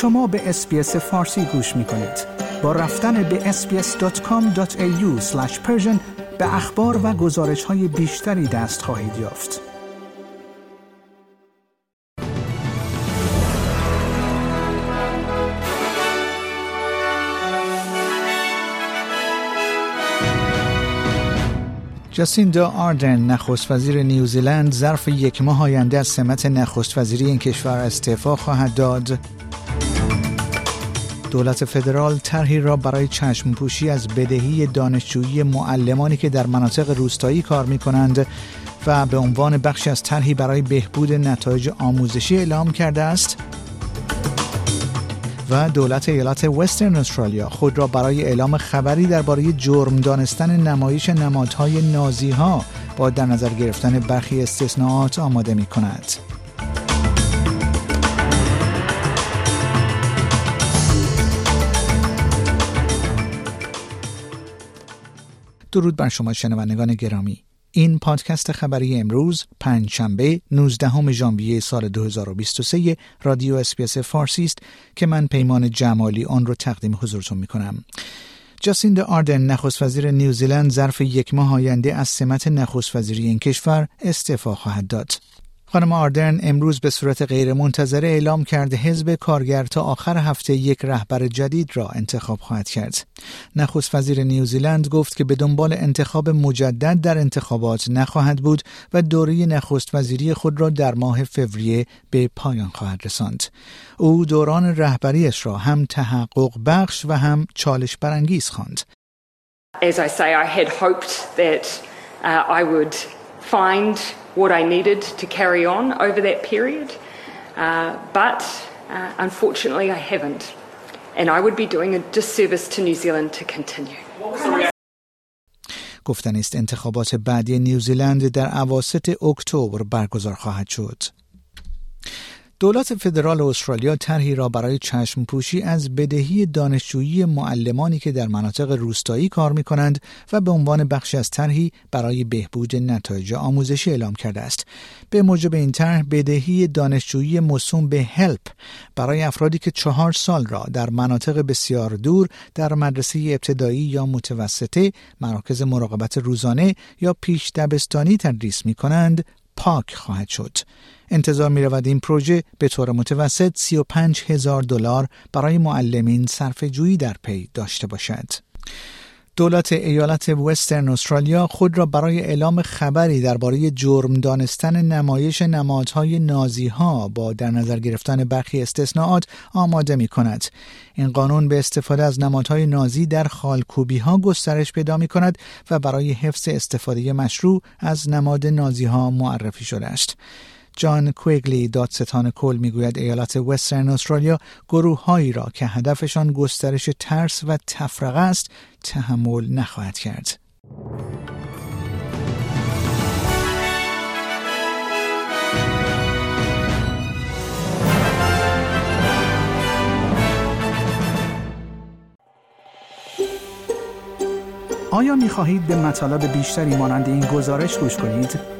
شما به SBS فارسی گوش می کنید. با رفتن به sbs.com.au به اخبار و گزارش های بیشتری دست خواهید یافت. جاسیندا آردرن نخست وزیر نیوزیلند ظرف یک ماه آینده از سمت نخست وزیری این کشور استعفا خواهد داد دولت فدرال طرحی را برای چشم پوشی از بدهی دانشجویی معلمانی که در مناطق روستایی کار می کنند و به عنوان بخشی از طرحی برای بهبود نتایج آموزشی اعلام کرده است و دولت ایالات وسترن استرالیا خود را برای اعلام خبری درباره جرم دانستن نمایش نمادهای نازی ها با در نظر گرفتن برخی استثناءات آماده می کند. درود بر شما شنوندگان گرامی این پادکست خبری امروز پنجشنبه 19 ژانویه سال 2023 رادیو SBS فارسی است که من پیمان جمالی آن را تقدیم حضورتون می کنم. جاسیندا آردرن نخست وزیر نیوزیلند ظرف یک ماه آینده از سمت نخست وزیری این کشور استعفا خواهد داد. خانم آردرن امروز به صورت غیرمنتظره اعلام کرده حزب کارگر تا آخر هفته یک رهبر جدید را انتخاب خواهد کرد. نخست وزیر نیوزیلند گفت که به دنبال انتخاب مجدد در انتخابات نخواهد بود و دوره نخست وزیری خود را در ماه فوریه به پایان خواهد رساند. او دوران رهبریش را هم تحقق بخش و هم چالش برانگیز خواند. As I say, I had hoped that uh, I would find what I needed to carry on over that period, uh, but uh, unfortunately I haven't. And I would be doing a disservice to New Zealand to continue. گفتن است انتخابات بعدی نیوزیلند در اواسط اکتبر برگزار خواهد شد. دولت فدرال استرالیا طرحی را برای چشم پوشی از بدهی دانشجویی معلمانی که در مناطق روستایی کار می کنند و به عنوان بخشی از طرحی برای بهبود نتایج آموزشی اعلام کرده است. به موجب این طرح بدهی دانشجویی مصوم به هلپ برای افرادی که چهار سال را در مناطق بسیار دور در مدرسه ابتدایی یا متوسطه، مراکز مراقبت روزانه یا پیش دبستانی تدریس می کنند پاک خواهد شد. انتظار می رود این پروژه به طور متوسط 35 هزار دلار برای معلمین صرف جویی در پی داشته باشد. دولت ایالت وسترن استرالیا خود را برای اعلام خبری درباره جرم دانستن نمایش نمادهای نازی ها با در نظر گرفتن برخی استثناءات آماده می کند. این قانون به استفاده از نمادهای نازی در خالکوبی ها گسترش پیدا می کند و برای حفظ استفاده مشروع از نماد نازی ها معرفی شده است. جان کویگلی دادستان کل می‌گوید ایالت وسترن استرالیا گروه هایی را که هدفشان گسترش ترس و تفرقه است تحمل نخواهد کرد. آیا می خواهید به مطالب بیشتری مانند این گزارش گوش کنید؟